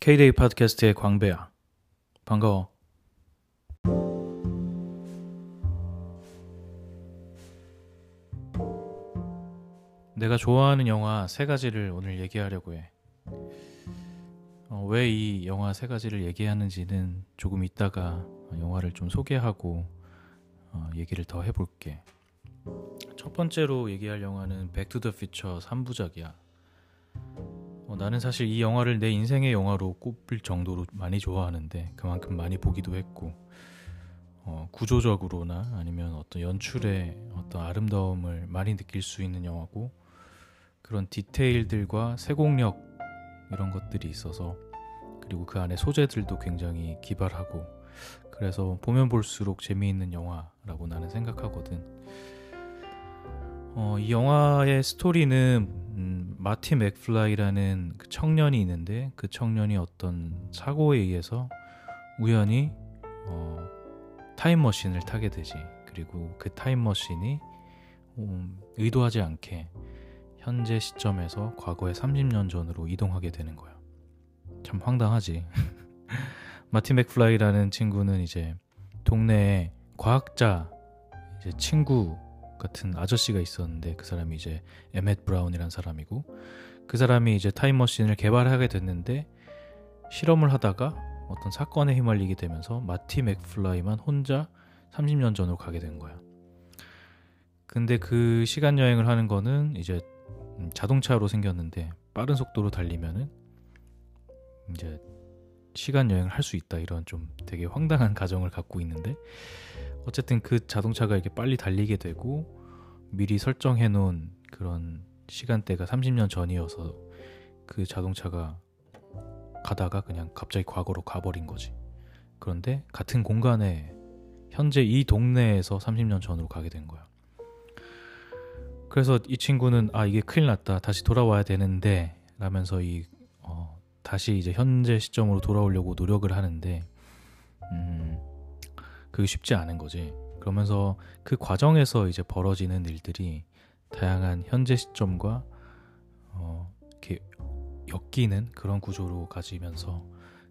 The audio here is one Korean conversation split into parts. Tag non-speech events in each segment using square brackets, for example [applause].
K-데이 팟캐스트의 광배야. 반가워. 내가 좋아하는 영화 세 가지를 오늘 얘기하려고 해. 어, 왜 이 영화 세 가지를 얘기하는지는 조금 있다가 영화를 좀 소개하고 어, 얘기를 더 해볼게. 첫 번째로 얘기할 영화는 백투더 퓨처 3부작이야. 어, 나는 사실 이 영화를 내 인생의 영화로 꼽을 정도로 많이 좋아하는데 그만큼 많이 보기도 했고 어, 구조적으로나 아니면 어떤 연출의 어떤 아름다움을 많이 느낄 수 있는 영화고 그런 디테일들과 세공력 이런 것들이 있어서 그리고 그 안에 소재들도 굉장히 기발하고 그래서 보면 볼수록 재미있는 영화라고 나는 생각하거든. 어, 이 영화의 스토리는 음, 마티 맥플라이라는 그 청년이 있는데 그 청년이 어떤 사고에 의해서 우연히 어, 타임머신을 타게 되지. 그리고 그 타임머신이 음, 의도하지 않게 현재 시점에서 과거의 30년 전으로 이동하게 되는 거야. 참 황당하지. [laughs] 마티 맥플라이라는 친구는 이제 동네에 과학자 이제 친구 같은 아저씨가 있었는데 그 사람이 이제 에멧 브라운이란 사람이고 그 사람이 이제 타임머신을 개발하게 됐는데 실험을 하다가 어떤 사건에 휘말리게 되면서 마티 맥플라이만 혼자 30년 전으로 가게 된 거야. 근데 그 시간 여행을 하는 거는 이제 자동차로 생겼는데 빠른 속도로 달리면은 이제 시간 여행을 할 수 있다 이런 좀 되게 황당한 가정을 갖고 있는데 어쨌든 그 자동차가 이렇게 빨리 달리게 되고 미리 설정해 놓은 그런 시간대가 30년 전이어서 그 자동차가 가다가 그냥 갑자기 과거로 가버린 거지. 그런데 같은 공간에 현재 이 동네에서 30년 전으로 가게 된 거야. 그래서 이 친구는 아 이게 큰일 났다 다시 돌아와야 되는데 라면서 이 어, 다시 이제 현재 시점으로 돌아오려고 노력을 하는데 음 그게 쉽지 않은 거지. 그러면서 그 과정에서 이제 벌어지는 일들이 다양한 현재 시점과 어, 이렇게 엮이는 그런 구조로 가지면서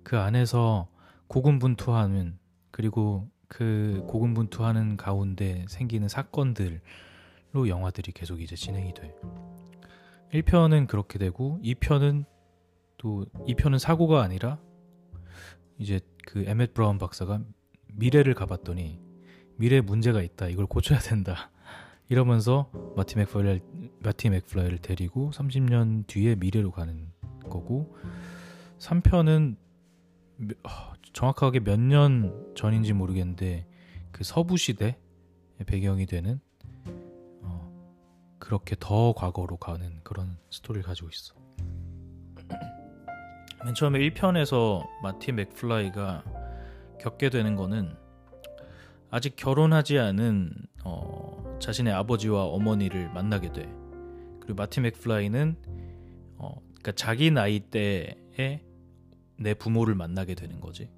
그 안에서 고군분투하는 그리고 그 고군분투하는 가운데 생기는 사건들로 영화들이 계속 이제 진행이 돼. 1편은 그렇게 되고 2편은 또 2편은 사고가 아니라 이제 그 에멧 브라운 박사가 미래를 가봤더니 미래에 문제가 있다. 이걸 고쳐야 된다. [laughs] 이러면서 마티 맥플라이, 마티 맥플라이를 데리고 30년 뒤에 미래로 가는 거고 3편은 정확하게 몇 년 전인지 모르겠는데 그 서부 시대 배경이 되는 어, 그렇게 더 과거로 가는 그런 스토리를 가지고 있어. [clears throat] 맨 처음에 1편에서 마티 맥플라이가 겪게 되는 거는 아직 결혼하지 않은 어, 자신의 아버지와 어머니를 만나게 돼. 그리고 마티 맥플라이는 어, 그러니까 자기 나이 때에 내 부모를 만나게 되는 거지.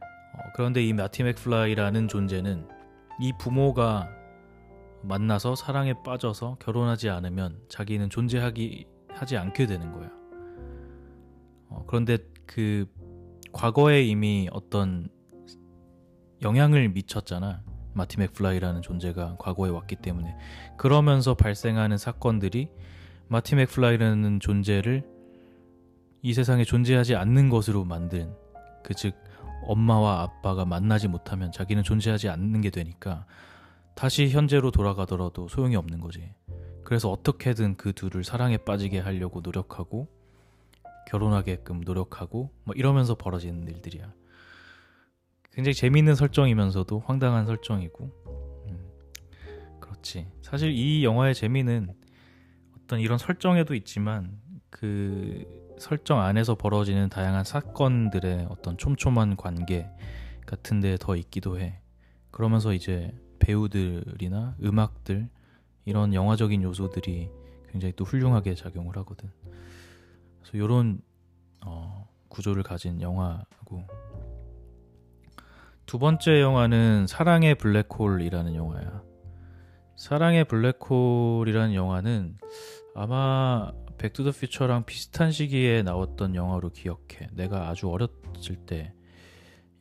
어, 그런데 이 마티 맥플라이라는 존재는 이 부모가 만나서 사랑에 빠져서 결혼하지 않으면 자기는 존재하기 하지 않게 되는 거야. 어, 그런데 그 과거에 이미 어떤 영향을 미쳤잖아. 마티 맥플라이라는 존재가 과거에 왔기 때문에 그러면서 발생하는 사건들이 마티 맥플라이라는 존재를 이 세상에 존재하지 않는 것으로 만든 그 즉 엄마와 아빠가 만나지 못하면 자기는 존재하지 않는 게 되니까 다시 현재로 돌아가더라도 소용이 없는 거지. 그래서 어떻게든 그 둘을 사랑에 빠지게 하려고 노력하고 결혼하게끔 노력하고 뭐 이러면서 벌어지는 일들이야. 굉장히 재미있는 설정이면서도 황당한 설정이고. 음, 그렇지. 사실 이 영화의 재미는 어떤 이런 설정에도 있지만 그 설정 안에서 벌어지는 다양한 사건들의 어떤 촘촘한 관계 같은 데더 있기도 해. 그러면서 이제 배우들이나 음악들 이런 영화적인 요소들이 굉장히 또 훌륭하게 작용을 하거든. 그래서 이런 어, 구조를 가진 영화고 두 번째 영화는 사랑의 블랙홀이라는 영화야. 사랑의 블랙홀이라는 영화는 아마 백투더 퓨처랑 비슷한 시기에 나왔던 영화로 기억해. 내가 아주 어렸을 때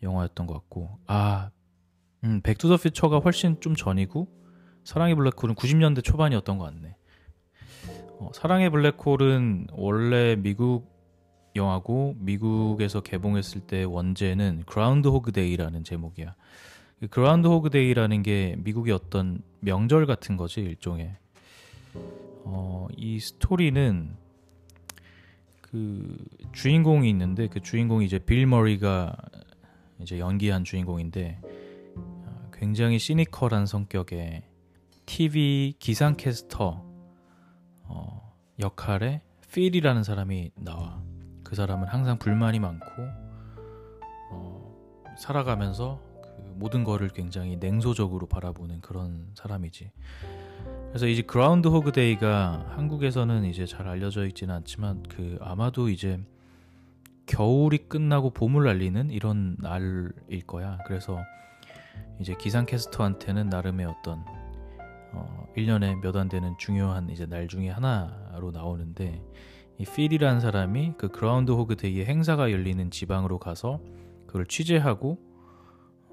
영화였던 것 같고 아, 음, 백투더 퓨처가 훨씬 좀 전이고 사랑의 블랙홀은 90년대 초반이었던 것 같네. 어, 사랑의 블랙홀은 원래 미국 영화고 미국에서 개봉했을 때 원제는 Groundhog Day라는 제목이야. Groundhog Day라는 게 미국의 어떤 명절 같은 거지 일종의. 어, 이 스토리는 그 주인공이 있는데 그 주인공이 이제 빌 머리가 이제 연기한 주인공인데 어, 굉장히 시니컬한 성격의 TV 기상캐스터 어, 역할에 필이라는 사람이 나와. 그 사람은 항상 불만이 많고 어, 살아가면서 그 모든 거를 굉장히 냉소적으로 바라보는 그런 사람이지. 그래서 이제 Groundhog Day가 한국에서는 이제 잘 알려져 있지는 않지만 그 아마도 이제 겨울이 끝나고 봄을 알리는 이런 날일 거야. 그래서 이제 기상캐스터한테는 나름의 어떤 어 1년에 몇 안 되는 중요한 이제 날 중에 하나로 나오는데 이 필이라는 사람이 그 그라운드 호그 데이의 행사가 열리는 지방으로 가서 그걸 취재하고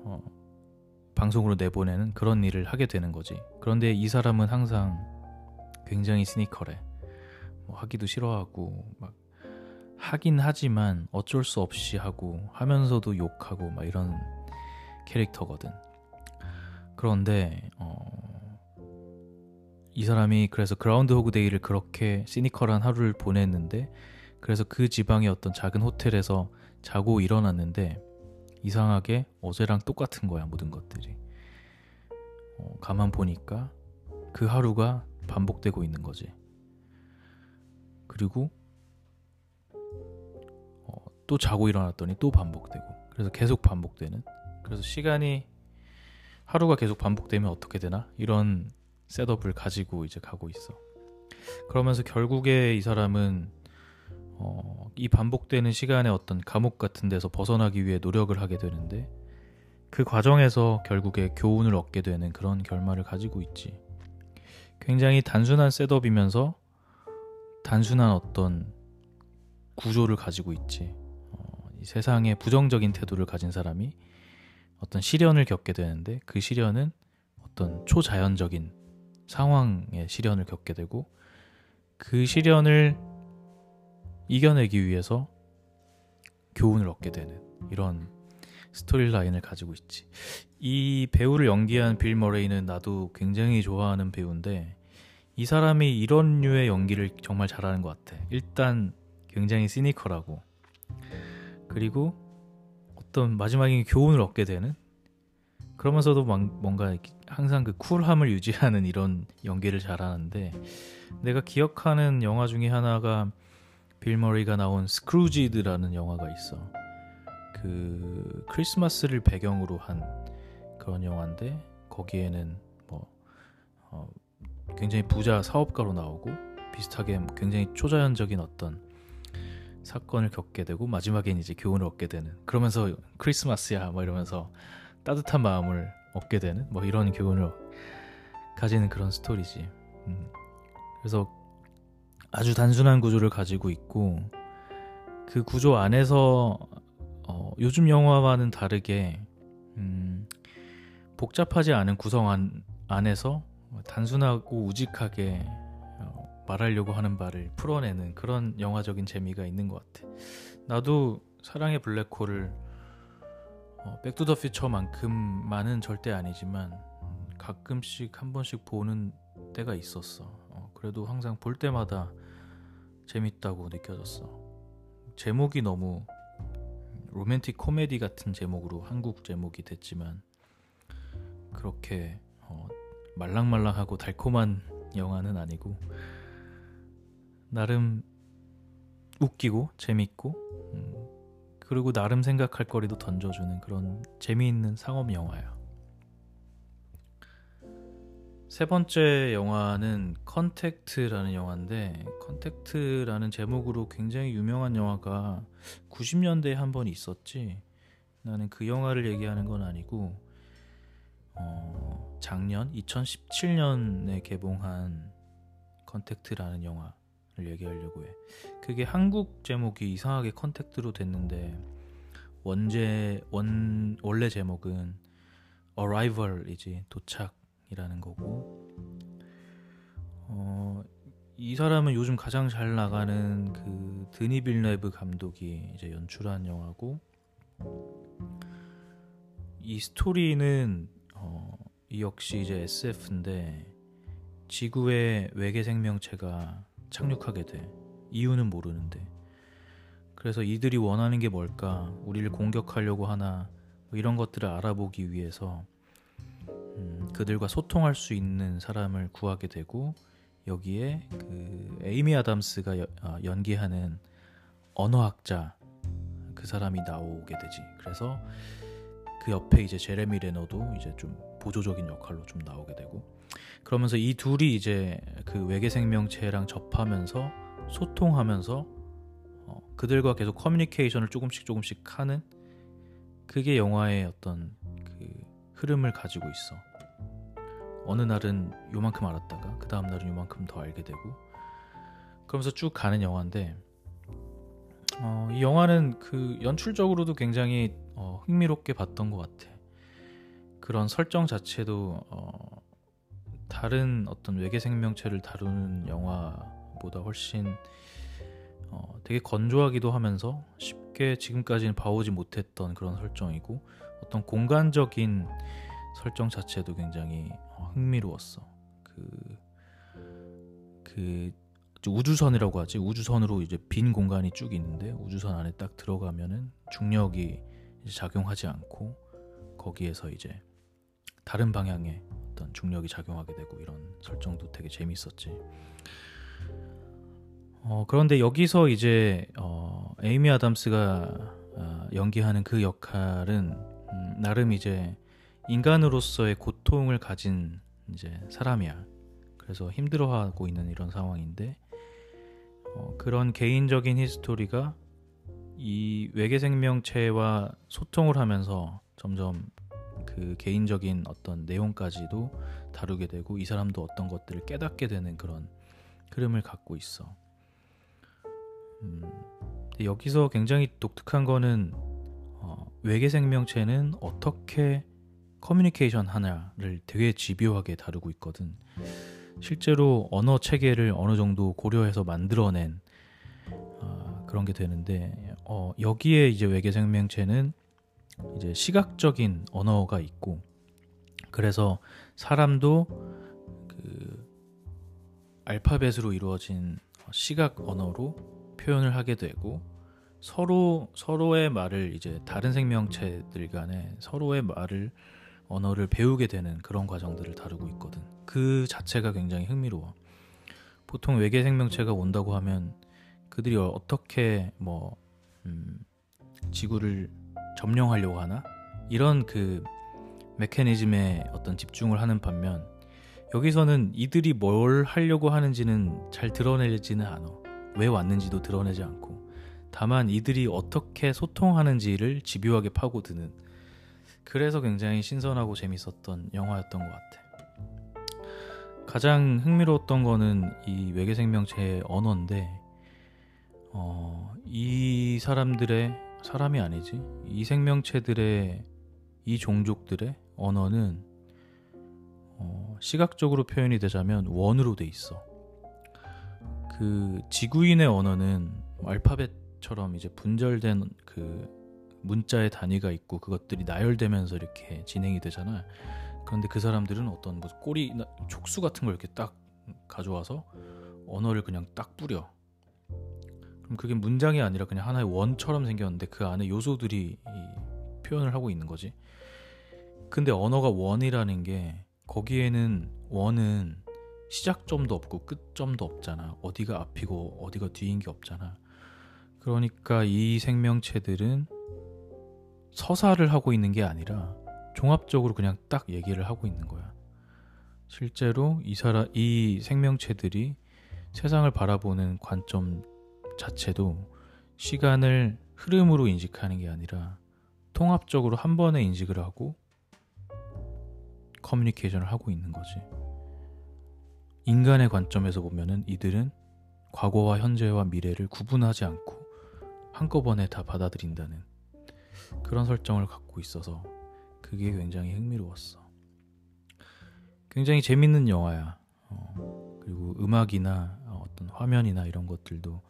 어 방송으로 내보내는 그런 일을 하게 되는 거지. 그런데 이 사람은 항상 굉장히 스니커래. 뭐 하기도 싫어하고 막 하긴 하지만 어쩔 수 없이 하고 하면서도 욕하고 막 이런 캐릭터거든. 그런데 어, 이 사람이 그래서 그라운드 호그 데이를 그렇게 시니컬한 하루를 보냈는데 그래서 그 지방의 어떤 작은 호텔에서 자고 일어났는데 이상하게 어제랑 똑같은 거야 모든 것들이. 어, 가만 보니까 그 하루가 반복되고 있는 거지. 그리고 어, 또 자고 일어났더니 또 반복되고 그래서 계속 반복되는. 그래서 시간이 하루가 계속 반복되면 어떻게 되나? 이런 셋업을 가지고 이제 가고 있어 그러면서 결국에 이 사람은 어, 이 반복되는 시간의 어떤 감옥 같은 데서 벗어나기 위해 노력을 하게 되는데 그 과정에서 결국에 교훈을 얻게 되는 그런 결말을 가지고 있지. 굉장히 단순한 셋업이면서 단순한 어떤 구조를 가지고 있지. 어, 이 세상에 부정적인 태도를 가진 사람이 어떤 시련을 겪게 되는데 그 시련은 어떤 초자연적인 상황의 시련을 겪게 되고 그 시련을 이겨내기 위해서 교훈을 얻게 되는 이런 스토리 라인을 가지고 있지. 이 배우를 연기한 빌 머레이는 나도 굉장히 좋아하는 배우인데 이 사람이 이런 류의 연기를 정말 잘하는 것 같아. 일단 굉장히 시니컬하고 그리고 어떤 마지막에 교훈을 얻게 되는 그러면서도 뭔가 항상 그 쿨함을 유지하는 이런 연기를 잘하는데 내가 기억하는 영화 중에 하나가 빌 머리가 나온 스크루지드라는 영화가 있어. 그 크리스마스를 배경으로 한 그런 영화인데 거기에는 뭐 어, 굉장히 부자 사업가로 나오고 비슷하게 뭐 굉장히 초자연적인 어떤 사건을 겪게 되고 마지막엔 이제 교훈을 얻게 되는 그러면서 크리스마스야 뭐 이러면서 따뜻한 마음을 얻게 되는 뭐 이런 교훈을 가지는 그런 스토리지. 음. 그래서 아주 단순한 구조를 가지고 있고 그 구조 안에서 어, 요즘 영화와는 다르게 음, 복잡하지 않은 구성 안, 안에서 단순하고 우직하게 어, 말하려고 하는 바를 풀어내는 그런 영화적인 재미가 있는 것 같아. 나도 사랑의 블랙홀을 어, 백투더 퓨처만큼만은 절대 아니지만 음, 가끔씩 한 번씩 보는 때가 있었어. 그래도 항상 볼 때마다 재밌다고 느껴졌어. 제목이 너무 로맨틱 코미디 같은 제목으로 한국 제목이 됐지만 그렇게 어, 말랑말랑하고 달콤한 영화는 아니고 나름 웃기고 재밌고 음, 그리고 나름 생각할 거리도 던져주는 그런 재미있는 상업 영화야. 세 번째 영화는 컨택트라는 영화인데 컨택트라는 제목으로 굉장히 유명한 영화가 90년대에 한 번 있었지. 나는 그 영화를 얘기하는 건 아니고 어, 작년 2017년에 개봉한 컨택트라는 영화를 얘기하려고 해. 그게 한국 제목이 이상하게 컨택트로 됐는데 원제 원 원래 제목은 Arrival이지 도착이라는 거고 어, 이 사람은 요즘 가장 잘 나가는 그 드니 빌뇌브 감독이 이제 연출한 영화고 이 스토리는 어, 이 역시 이제 SF인데 지구에 외계 생명체가 착륙하게 돼. 이유는 모르는데. 그래서 이들이 원하는 게 뭘까? 우리를 공격하려고 하나? 뭐 이런 것들을 알아보기 위해서 음, 그들과 소통할 수 있는 사람을 구하게 되고 여기에 그 에이미 아담스가 여, 아, 연기하는 언어학자 그 사람이 나오게 되지. 그래서 그 옆에 이제 제레미 레너도 이제 좀 보조적인 역할로 좀 나오게 되고 그러면서 이 둘이 이제 그 외계 생명체랑 접하면서 소통하면서 어, 그들과 계속 커뮤니케이션을 조금씩 조금씩 하는 그게 영화의 어떤 그 흐름을 가지고 있어. 어느 날은 요만큼 알았다가 그 다음 날은 요만큼 더 알게 되고 그러면서 쭉 가는 영화인데 어, 이 영화는 그 연출적으로도 굉장히 어, 흥미롭게 봤던 것 같아. 그런 설정 자체도 어, 다른 어떤 외계 생명체를 다루는 영화보다 훨씬 어, 되게 건조하기도 하면서 쉽게 지금까지는 봐오지 못했던 그런 설정이고 어떤 공간적인 설정 자체도 굉장히 어, 흥미로웠어. 그, 그 우주선이라고 하지. 우주선으로 이제 빈 공간이 쭉 있는데 우주선 안에 딱 들어가면은 중력이 작용하지 않고 거기에서 이제 다른 방향의 어떤 중력이 작용하게 되고 이런 설정도 되게 재밌었지. 어, 그런데 여기서 이제 어, 에이미 아담스가 어, 연기하는 그 역할은 음, 나름 이제 인간으로서의 고통을 가진 이제 사람이야. 그래서 힘들어하고 있는 이런 상황인데 어, 그런 개인적인 히스토리가 이 외계 생명체와 소통을 하면서 점점 그 개인적인 어떤 내용까지도 다루게 되고 이 사람도 어떤 것들을 깨닫게 되는 그런 흐름을 갖고 있어. 음, 여기서 굉장히 독특한 거는 어, 외계 생명체는 어떻게 커뮤니케이션 하나를 되게 집요하게 다루고 있거든. 실제로 언어 체계를 어느 정도 고려해서 만들어낸 어, 그런 게 되는데 어, 여기에 이제 외계 생명체는 이제 시각적인 언어가 있고 그래서 사람도 그 알파벳으로 이루어진 시각 언어로 표현을 하게 되고 서로 서로의 말을 이제 다른 생명체들 간에 서로의 말을 언어를 배우게 되는 그런 과정들을 다루고 있거든. 그 자체가 굉장히 흥미로워. 보통 외계 생명체가 온다고 하면 그들이 어떻게 뭐 음, 지구를 점령하려고 하나 이런 그 메커니즘에 어떤 집중을 하는 반면 여기서는 이들이 뭘 하려고 하는지는 잘 드러내지는 않아. 왜 왔는지도 드러내지 않고 다만 이들이 어떻게 소통하는지를 집요하게 파고드는 그래서 굉장히 신선하고 재밌었던 영화였던 것 같아. 가장 흥미로웠던 거는 이 외계 생명체의 언어인데, 어, 이 사람들의 사람이 아니지 이 생명체들의 이 종족들의 언어는 어, 시각적으로 표현이 되자면 원으로 돼 있어. 그 지구인의 언어는 알파벳처럼 이제 분절된 그 문자의 단위가 있고 그것들이 나열되면서 이렇게 진행이 되잖아. 그런데 그 사람들은 어떤 뭐 꼬리 촉수 같은 걸 이렇게 딱 가져와서 언어를 그냥 딱 뿌려. 그럼 그게 문장이 아니라 그냥 하나의 원처럼 생겼는데 그 안에 요소들이 표현을 하고 있는 거지. 근데 언어가 원이라는 게 거기에는 원은 시작점도 없고 끝점도 없잖아. 어디가 앞이고 어디가 뒤인 게 없잖아. 그러니까 이 생명체들은 서사를 하고 있는 게 아니라 종합적으로 그냥 딱 얘기를 하고 있는 거야. 실제로 이 사람 이 생명체들이 세상을 바라보는 관점 자체도 시간을 흐름으로 인식하는 게 아니라 통합적으로 한 번에 인식을 하고 커뮤니케이션을 하고 있는 거지. 인간의 관점에서 보면은 이들은 과거와 현재와 미래를 구분하지 않고 한꺼번에 다 받아들인다는 그런 설정을 갖고 있어서 그게 굉장히 흥미로웠어. 굉장히 재밌는 영화야. 어, 그리고 음악이나 어떤 화면이나 이런 것들도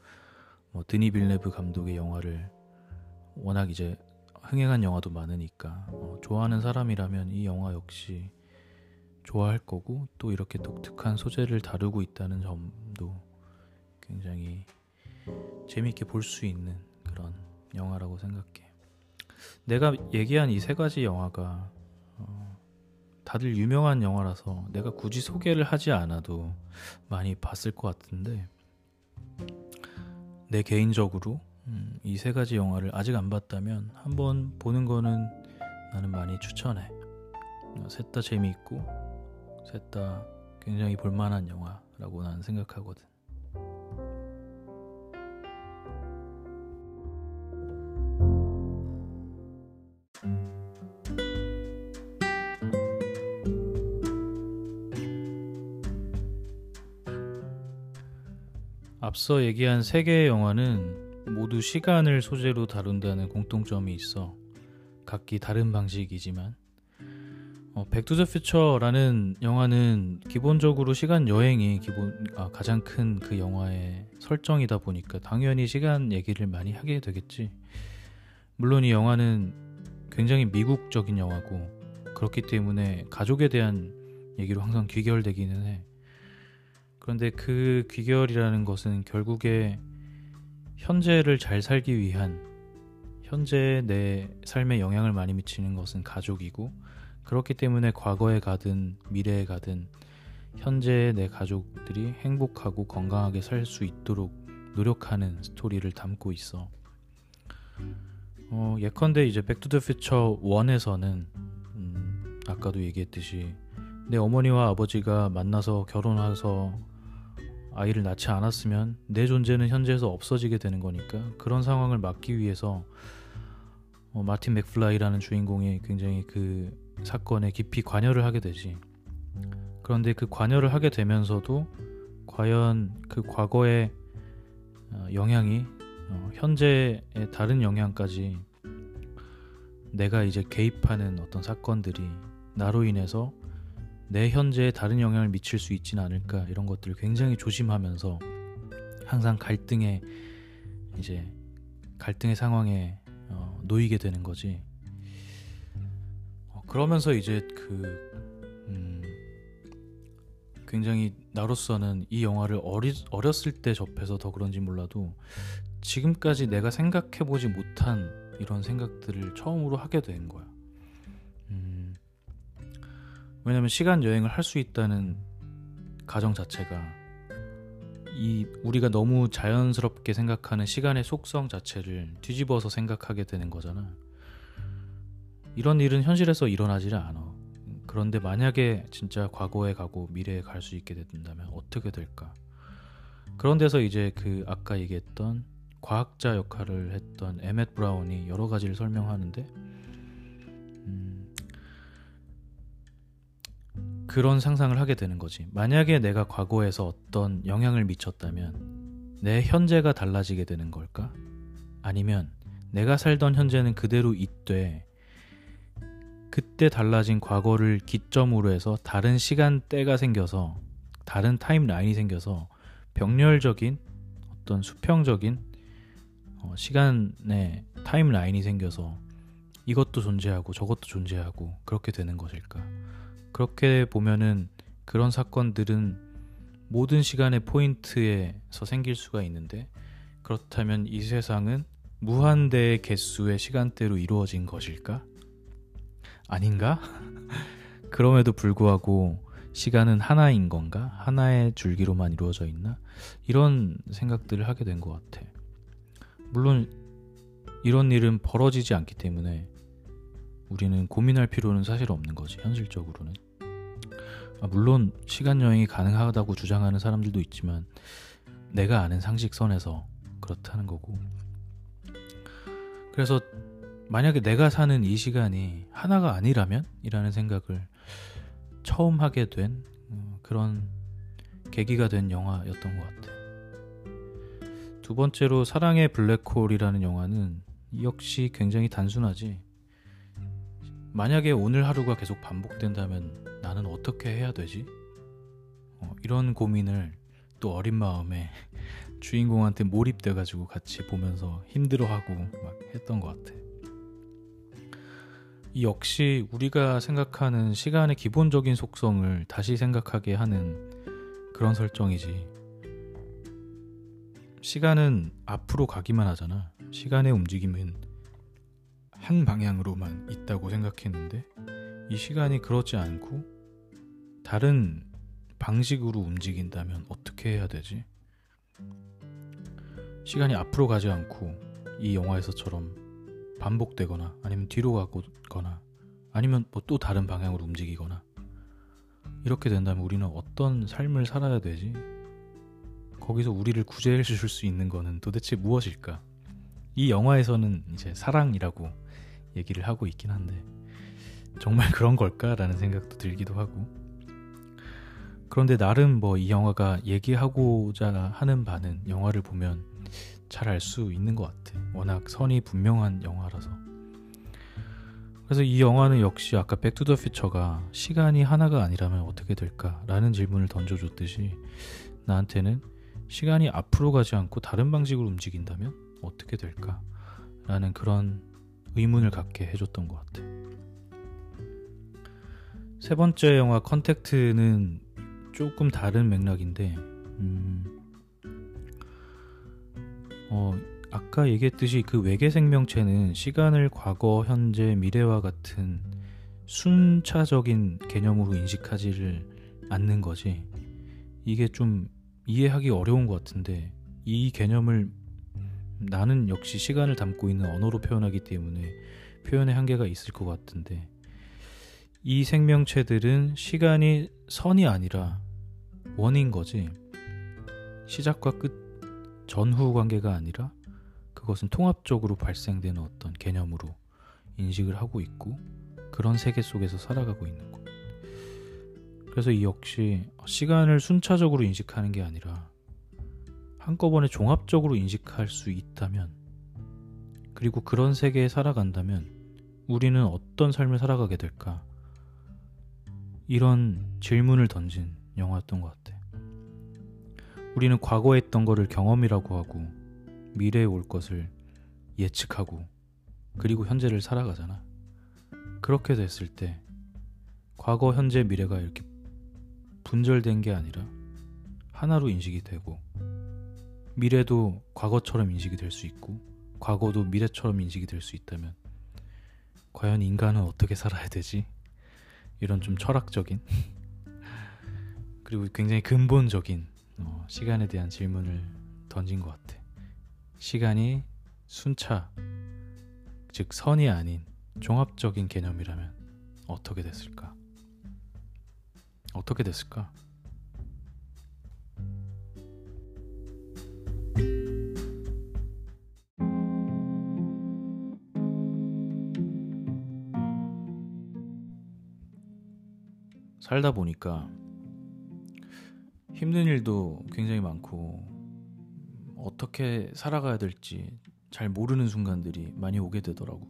뭐 드니 빌네브 감독의 영화를 워낙 이제 흥행한 영화도 많으니까 어, 좋아하는 사람이라면 이 영화 역시 좋아할 거고 또 이렇게 독특한 소재를 다루고 있다는 점도 굉장히 재미있게 볼 수 있는 그런 영화라고 생각해. 내가 얘기한 이 세 가지 영화가 어, 다들 유명한 영화라서 내가 굳이 소개를 하지 않아도 많이 봤을 것 같은데 내 개인적으로 음, 이세 가지 영화를 아직 안 봤다면 한번 보는 거는 나는 많이 추천해. 어, 셋다 재미있고 셋 다 굉장히 볼만한 영화라고 나는 생각하거든. 앞서 얘기한 세 개의 영화는 모두 시간을 소재로 다룬다는 공통점이 있어 각기 다른 방식이지만 어, 백투더 퓨처라는 영화는 기본적으로 시간 여행이 기본 아, 가장 큰 그 영화의 설정이다 보니까 당연히 시간 얘기를 많이 하게 되겠지. 물론 이 영화는 굉장히 미국적인 영화고 그렇기 때문에 가족에 대한 얘기로 항상 귀결되기는 해. 그런데 그 귀결이라는 것은 결국에 현재를 잘 살기 위한 현재 내 삶에 영향을 많이 미치는 것은 가족이고 그렇기 때문에 과거에 가든 미래에 가든 현재 내 가족들이 행복하고 건강하게 살 수 있도록 노력하는 스토리를 담고 있어. 어, 예컨대 이제 백투더 퓨처 1에서는 음, 아까도 얘기했듯이 내 어머니와 아버지가 만나서 결혼해서 아이를 낳지 않았으면 내 존재는 현재에서 없어지게 되는 거니까 그런 상황을 막기 위해서 어, 마틴 맥플라이라는 주인공이 굉장히 그 사건에 깊이 관여를 하게 되지. 그런데 그 관여를 하게 되면서도 과연 그 과거의 어, 영향이 어, 현재의 다른 영향까지 내가 이제 개입하는 어떤 사건들이 나로 인해서 내 현재에 다른 영향을 미칠 수 있지는 않을까 이런 것들을 굉장히 조심하면서 항상 갈등에 이제 갈등의 상황에 어, 놓이게 되는 거지. 어, 그러면서 이제 그 음, 굉장히 나로서는 이 영화를 어리, 어렸을 때 접해서 더 그런지 몰라도 지금까지 내가 생각해보지 못한 이런 생각들을 처음으로 하게 된 거야. 왜냐면 시간 여행을 할 수 있다는 가정 자체가 이 우리가 너무 자연스럽게 생각하는 시간의 속성 자체를 뒤집어서 생각하게 되는 거잖아. 이런 일은 현실에서 일어나지를 않아. 그런데 만약에 진짜 과거에 가고 미래에 갈 수 있게 된다면 어떻게 될까? 그런 데서 이제 그 아까 얘기했던 과학자 역할을 했던 에멧 브라운이 여러 가지를 설명하는데 그런 상상을 하게 되는 거지. 만약에 내가 과거에서 어떤 영향을 미쳤다면 내 현재가 달라지게 되는 걸까? 아니면 내가 살던 현재는 그대로 있되 그때 달라진 과거를 기점으로 해서 다른 시간대가 생겨서 다른 타임라인이 생겨서 병렬적인 어떤 수평적인 어, 시간의 타임라인이 생겨서 이것도 존재하고 저것도 존재하고 그렇게 되는 것일까? 그렇게 보면은 그런 사건들은 모든 시간의 포인트에서 생길 수가 있는데 그렇다면 이 세상은 무한대의 개수의 시간대로 이루어진 것일까? 아닌가? [laughs] 그럼에도 불구하고 시간은 하나인 건가? 하나의 줄기로만 이루어져 있나? 이런 생각들을 하게 된 것 같아. 물론 이런 일은 벌어지지 않기 때문에 우리는 고민할 필요는 사실 없는 거지 현실적으로는 아, 물론 시간 여행이 가능하다고 주장하는 사람들도 있지만 내가 아는 상식선에서 그렇다는 거고 그래서 만약에 내가 사는 이 시간이 하나가 아니라면? 이라는 생각을 처음 하게 된 어, 그런 계기가 된 영화였던 것 같아. 두 번째로 사랑의 블랙홀이라는 영화는 역시 굉장히 단순하지. 만약에 오늘 하루가 계속 반복된다면 나는 어떻게 해야 되지? 어, 이런 고민을 또 어린 마음에 [laughs] 주인공한테 몰입돼가지고 같이 보면서 힘들어하고 막 했던 것 같아. 이 역시 우리가 생각하는 시간의 기본적인 속성을 다시 생각하게 하는 그런 설정이지. 시간은 앞으로 가기만 하잖아. 시간의 움직임은 한 방향으로만 있다고 생각했는데 이 시간이 그렇지 않고 다른 방식으로 움직인다면 어떻게 해야 되지? 시간이 앞으로 가지 않고 이 영화에서처럼 반복되거나 아니면 뒤로 가거나 아니면 뭐 또 다른 방향으로 움직이거나 이렇게 된다면 우리는 어떤 삶을 살아야 되지? 거기서 우리를 구제해 주실 수 있는 거는 도대체 무엇일까? 이 영화에서는 이제 사랑이라고 얘기를 하고 있긴 한데 정말 [laughs] 그런 걸까라는 생각도 들기도 하고 그런데 나름 뭐 이 영화가 얘기하고자 하는 바는 영화를 보면 잘 알 수 있는 것 같아. 워낙 선이 분명한 영화라서. 그래서 이 영화는 역시 아까 백투더 퓨처가 시간이 하나가 아니라면 어떻게 될까라는 질문을 던져줬듯이 나한테는 시간이 앞으로 가지 않고 다른 방식으로 움직인다면 어떻게 될까라는 그런 의문을 갖게 해줬던 것 같아. 세 번째 영화 컨택트는 조금 다른 맥락인데, 음, 어, 아까 얘기했듯이 그 외계 생명체는 시간을 과거, 현재, 미래와 같은 순차적인 개념으로 인식하지를 않는 거지. 이게 좀 이해하기 어려운 것 같은데 이 개념을 나는 역시 시간을 담고 있는 언어로 표현하기 때문에 표현의 한계가 있을 것 같은데 이 생명체들은 시간이 선이 아니라 원인 거지. 시작과 끝 전후 관계가 아니라 그것은 통합적으로 발생되는 어떤 개념으로 인식을 하고 있고 그런 세계 속에서 살아가고 있는 것. 그래서 이 역시 시간을 순차적으로 인식하는 게 아니라 한꺼번에 종합적으로 인식할 수 있다면 그리고 그런 세계에 살아간다면 우리는 어떤 삶을 살아가게 될까? 이런 질문을 던진 영화였던 것 같아. 우리는 과거에 했던 거를 경험이라고 하고 미래에 올 것을 예측하고 그리고 현재를 살아가잖아. 그렇게 됐을 때 과거, 현재, 미래가 이렇게 분절된 게 아니라 하나로 인식이 되고 미래도 과거처럼 인식이 될 수 있고 과거도 미래처럼 인식이 될 수 있다면 과연 인간은 어떻게 살아야 되지? 이런 좀 철학적인 [laughs] 그리고 굉장히 근본적인 어, 시간에 대한 질문을 던진 것 같아. 시간이 순차, 즉 선이 아닌 종합적인 개념이라면 어떻게 됐을까? 어떻게 됐을까? 살다 보니까 힘든 일도 굉장히 많고 어떻게 살아가야 될지 잘 모르는 순간들이 많이 오게 되더라고.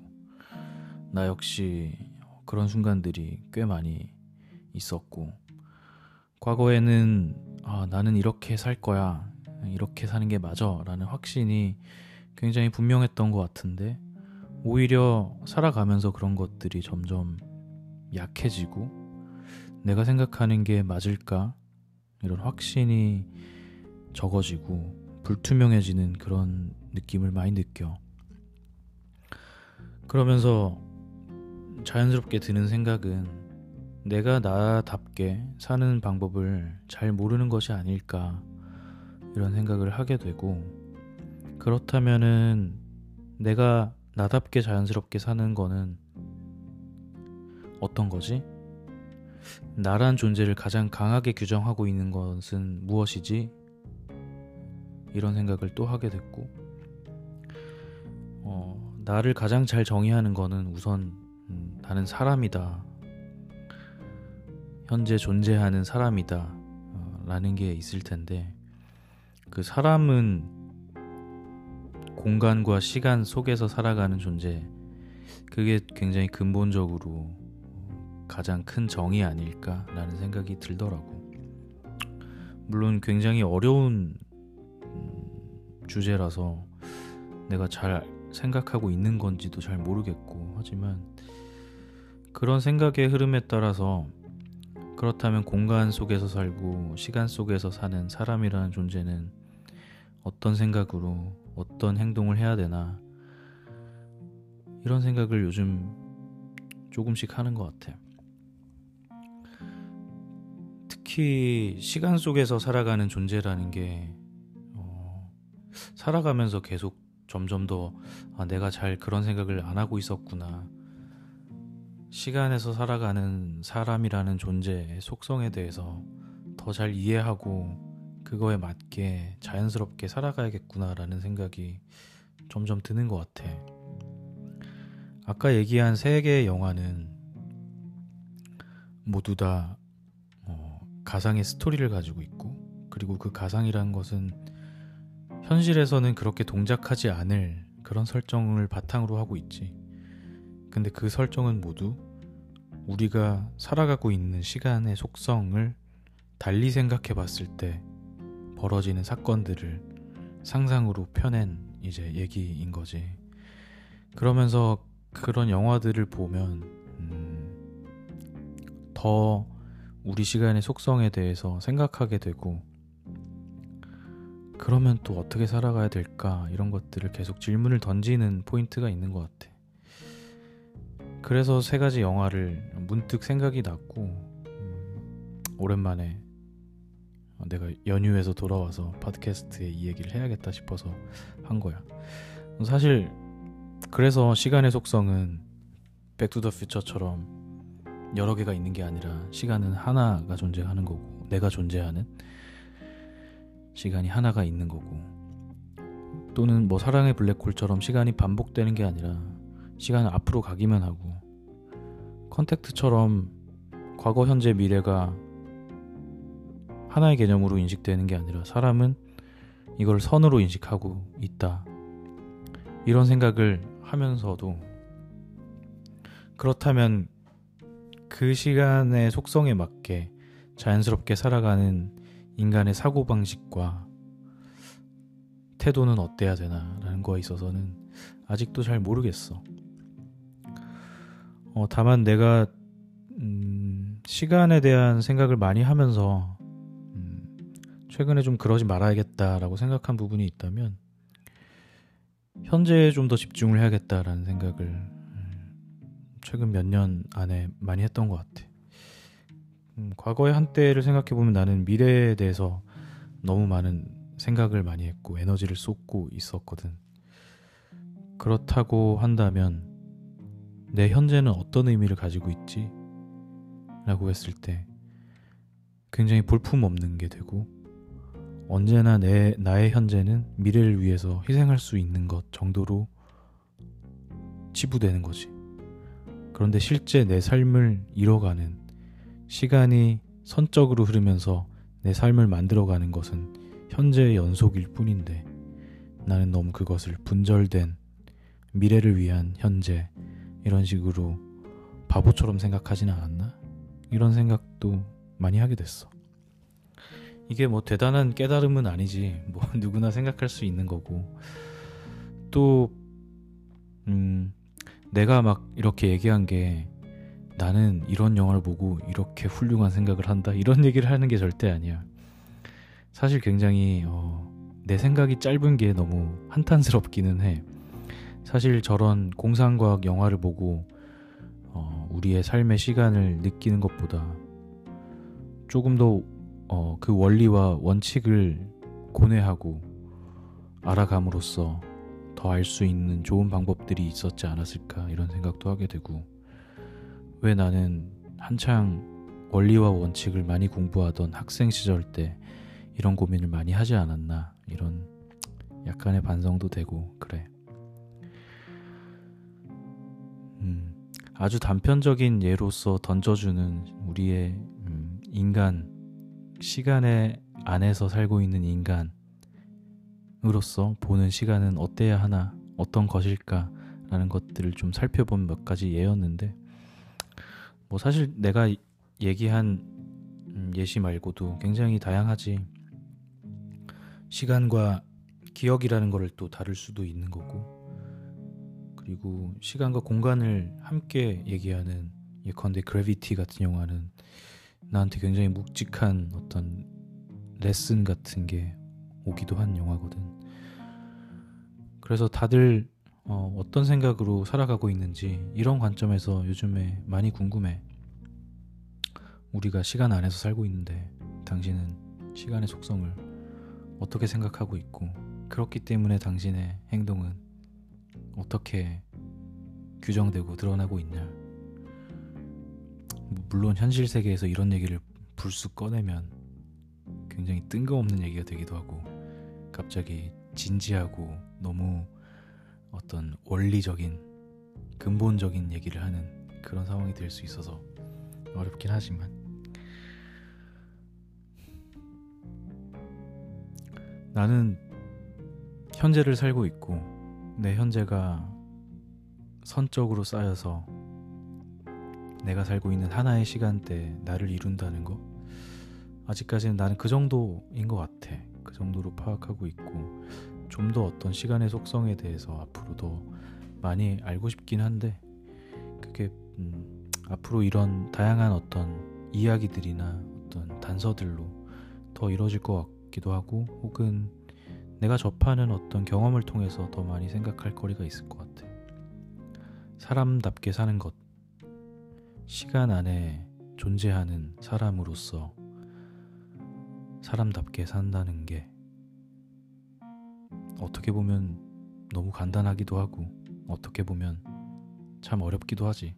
나 역시 그런 순간들이 꽤 많이 있었고 과거에는 아, 나는 이렇게 살 거야. 이렇게 사는 게 맞아. 라는 확신이 굉장히 분명했던 것 같은데 오히려 살아가면서 그런 것들이 점점 약해지고 내가 생각하는 게 맞을까? 이런 확신이 적어지고 불투명해지는 그런 느낌을 많이 느껴. 그러면서 자연스럽게 드는 생각은 내가 나답게 사는 방법을 잘 모르는 것이 아닐까 이런 생각을 하게 되고 그렇다면은 내가 나답게 자연스럽게 사는 거는 어떤 거지? 나란 존재를 가장 강하게 규정하고 있는 것은 무엇이지? 이런 생각을 또 하게 됐고, 어, 나를 가장 잘 정의하는 거는 우선 음, 나는 사람이다. 현재 존재하는 사람이다. 어, 라는 게 있을 텐데, 그 사람은 공간과 시간 속에서 살아가는 존재 그게 굉장히 근본적으로 가장 큰 정의 아닐까라는 생각이 들더라고. 물론 굉장히 어려운 음, 주제라서 내가 잘 생각하고 있는 건지도 잘 모르겠고 하지만 그런 생각의 흐름에 따라서 그렇다면 공간 속에서 살고 시간 속에서 사는 사람이라는 존재는 어떤 생각으로 어떤 행동을 해야 되나 이런 생각을 요즘 조금씩 하는 것 같아. 특히 시간 속에서 살아가는 존재라는 게 어, 살아가면서 계속 점점 더 아, 내가 잘 그런 생각을 안 하고 있었구나. 시간에서 살아가는 사람이라는 존재의 속성에 대해서 더 잘 이해하고 그거에 맞게 자연스럽게 살아가야겠구나라는 생각이 점점 드는 것 같아. 아까 얘기한 세 개의 영화는 모두 다 가상의 스토리를 가지고 있고 그리고 그 가상이라는 것은 현실에서는 그렇게 동작하지 않을 그런 설정을 바탕으로 하고 있지. 근데 그 설정은 모두 우리가 살아가고 있는 시간의 속성을 달리 생각해 봤을 때 벌어지는 사건들을 상상으로 펴낸 이제 얘기인 거지. 그러면서 그런 영화들을 보면 음, 더 우리 시간의 속성에 대해서 생각하게 되고 그러면 또 어떻게 살아가야 될까 이런 것들을 계속 질문을 던지는 포인트가 있는 것 같아. 그래서 세 가지 영화를 문득 생각이 났고 음, 오랜만에 내가 연휴에서 돌아와서 팟캐스트에 이 얘기를 해야겠다 싶어서 한 거야. 사실 그래서 시간의 속성은 백투더퓨처처럼 여러 개가 있는 게 아니라 시간은 하나가 존재하는 거고 내가 존재하는 시간이 하나가 있는 거고 또는 뭐 사랑의 블랙홀처럼 시간이 반복되는 게 아니라 시간은 앞으로 가기만 하고 컨택트처럼 과거 현재 미래가 하나의 개념으로 인식되는 게 아니라 사람은 이걸 선으로 인식하고 있다. 이런 생각을 하면서도 그렇다면 그 시간의 속성에 맞게 자연스럽게 살아가는 인간의 사고방식과 태도는 어때야 되나라는 거에 있어서는 아직도 잘 모르겠어. 어, 다만 내가 음, 시간에 대한 생각을 많이 하면서 음, 최근에 좀 그러지 말아야겠다라고 생각한 부분이 있다면 현재에 좀 더 집중을 해야겠다라는 생각을 최근 몇 년 안에 많이 했던 것 같아. 음, 과거의 한때를 생각해 보면 나는 미래에 대해서 너무 많은 생각을 많이 했고 에너지를 쏟고 있었거든. 그렇다고 한다면 내 현재는 어떤 의미를 가지고 있지? 라고 했을 때 굉장히 볼품 없는 게 되고 언제나 내 나의 현재는 미래를 위해서 희생할 수 있는 것 정도로 치부되는 거지. 그런데 실제 내 삶을 이뤄가는 시간이 선적으로 흐르면서 내 삶을 만들어가는 것은 현재의 연속일 뿐인데 나는 너무 그것을 분절된 미래를 위한 현재 이런 식으로 바보처럼 생각하지는 않았나? 이런 생각도 많이 하게 됐어. 이게 뭐 대단한 깨달음은 아니지. 뭐 [laughs] 누구나 생각할 수 있는 거고. 또, 음, 내가 막 이렇게 얘기한 게 나는 이런 영화를 보고 이렇게 훌륭한 생각을 한다 이런 얘기를 하는 게 절대 아니야. 사실 굉장히 어, 내 생각이 짧은 게 너무 한탄스럽기는 해. 사실 저런 공상과학 영화를 보고 어, 우리의 삶의 시간을 느끼는 것보다 조금 더그 어, 그 원리와 원칙을 고뇌하고 알아감으로써 더 알 수 있는 좋은 방법들이 있었지 않았을까 이런 생각도 하게 되고 왜 나는 한창 원리와 원칙을 많이 공부하던 학생 시절 때 이런 고민을 많이 하지 않았나 이런 약간의 반성도 되고 그래. 음, 아주 단편적인 예로서 던져주는 우리의 음, 인간 시간의 안에서 살고 있는 인간 으로서 보는 시간은 어때야 하나, 어떤 것일까 라는 것들을 좀 살펴본 몇 가지 예였는데 뭐 사실 내가 얘기한 음, 예시 말고도 굉장히 다양하지 시간과 기억이라는 것을 또 다룰 수도 있는 거고 그리고 시간과 공간을 함께 얘기하는 예컨대 그래비티 같은 영화는 나한테 굉장히 묵직한 어떤 레슨 같은 게 오기도 한 영화거든. 그래서 다들 어, 어떤 생각으로 살아가고 있는지 이런 관점에서 요즘에 많이 궁금해. 우리가 시간 안에서 살고 있는데 당신은 시간의 속성을 어떻게 생각하고 있고 그렇기 때문에 당신의 행동은 어떻게 규정되고 드러나고 있냐. 물론 현실 세계에서 이런 얘기를 불쑥 꺼내면 굉장히 뜬금없는 얘기가 되기도 하고 갑자기 진지하고 너무 어떤 원리적인 근본적인 얘기를 하는 그런 상황이 될 수 있어서 어렵긴 하지만. 나는 현재를 살고 있고 내 현재가 선적으로 쌓여서 내가 살고 있는 하나의 시간대에 나를 이룬다는 거? 아직까지는 나는 그 정도인 것 같아 그 정도로 파악하고 있고 좀 더 어떤 시간의 속성에 대해서 앞으로 더 많이 알고 싶긴 한데 그게 음, 앞으로 이런 다양한 어떤 이야기들이나 어떤 단서들로 더 이루어질 것 같기도 하고 혹은 내가 접하는 어떤 경험을 통해서 더 많이 생각할 거리가 있을 것 같아. 사람답게 사는 것, 시간 안에 존재하는 사람으로서 사람답게 산다는 게 어떻게 보면 너무 간단하기도 하고 어떻게 보면 참 어렵기도 하지.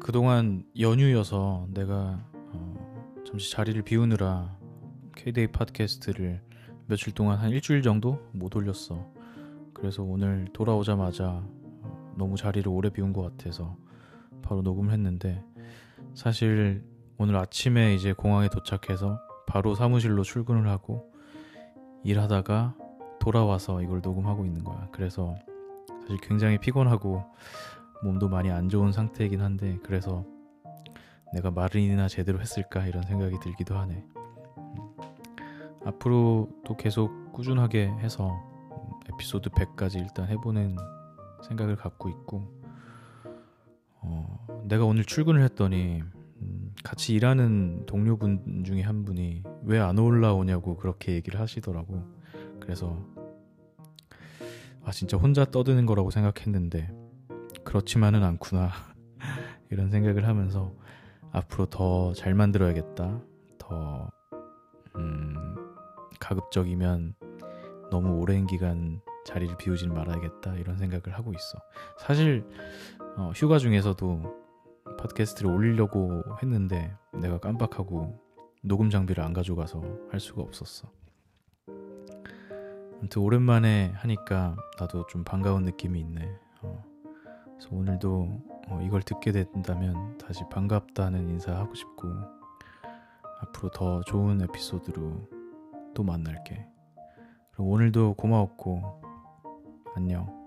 그동안 연휴여서 내가 어, 잠시 자리를 비우느라 K-데이 팟캐스트를 며칠 동안 한 일주일 정도 못 올렸어. 그래서 오늘 돌아오자마자 너무 자리를 오래 비운 것 같아서 바로 녹음을 했는데 사실 오늘 아침에 이제 공항에 도착해서 바로 사무실로 출근을 하고 일하다가 돌아와서 이걸 녹음하고 있는 거야. 그래서 사실 굉장히 피곤하고 몸도 많이 안 좋은 상태이긴 한데 그래서 내가 말이나 제대로 했을까 이런 생각이 들기도 하네. 음. 앞으로 또 계속 꾸준하게 해서 에피소드 100까지 일단 해보는 생각을 갖고 있고 어, 내가 오늘 출근을 했더니 음, 같이 일하는 동료분 중에 한 분이 왜 안 올라오냐고 그렇게 얘기를 하시더라고. 그래서 아 진짜 혼자 떠드는 거라고 생각했는데 그렇지만은 않구나 [laughs] 이런 생각을 하면서 앞으로 더 잘 만들어야겠다 더 음, 가급적이면 너무 오랜 기간 자리를 비우진 말아야겠다 이런 생각을 하고 있어 사실 어, 휴가 중에서도 팟캐스트를 올리려고 했는데 내가 깜빡하고 녹음 장비를 안 가져가서 할 수가 없었어 아무튼 오랜만에 하니까 나도 좀 반가운 느낌이 있네 어. 그래서 오늘도 어, 이걸 듣게 된다면 다시 반갑다는 인사하고 싶고 앞으로 더 좋은 에피소드로 또 만날게. 그럼 오늘도 고마웠고 안녕.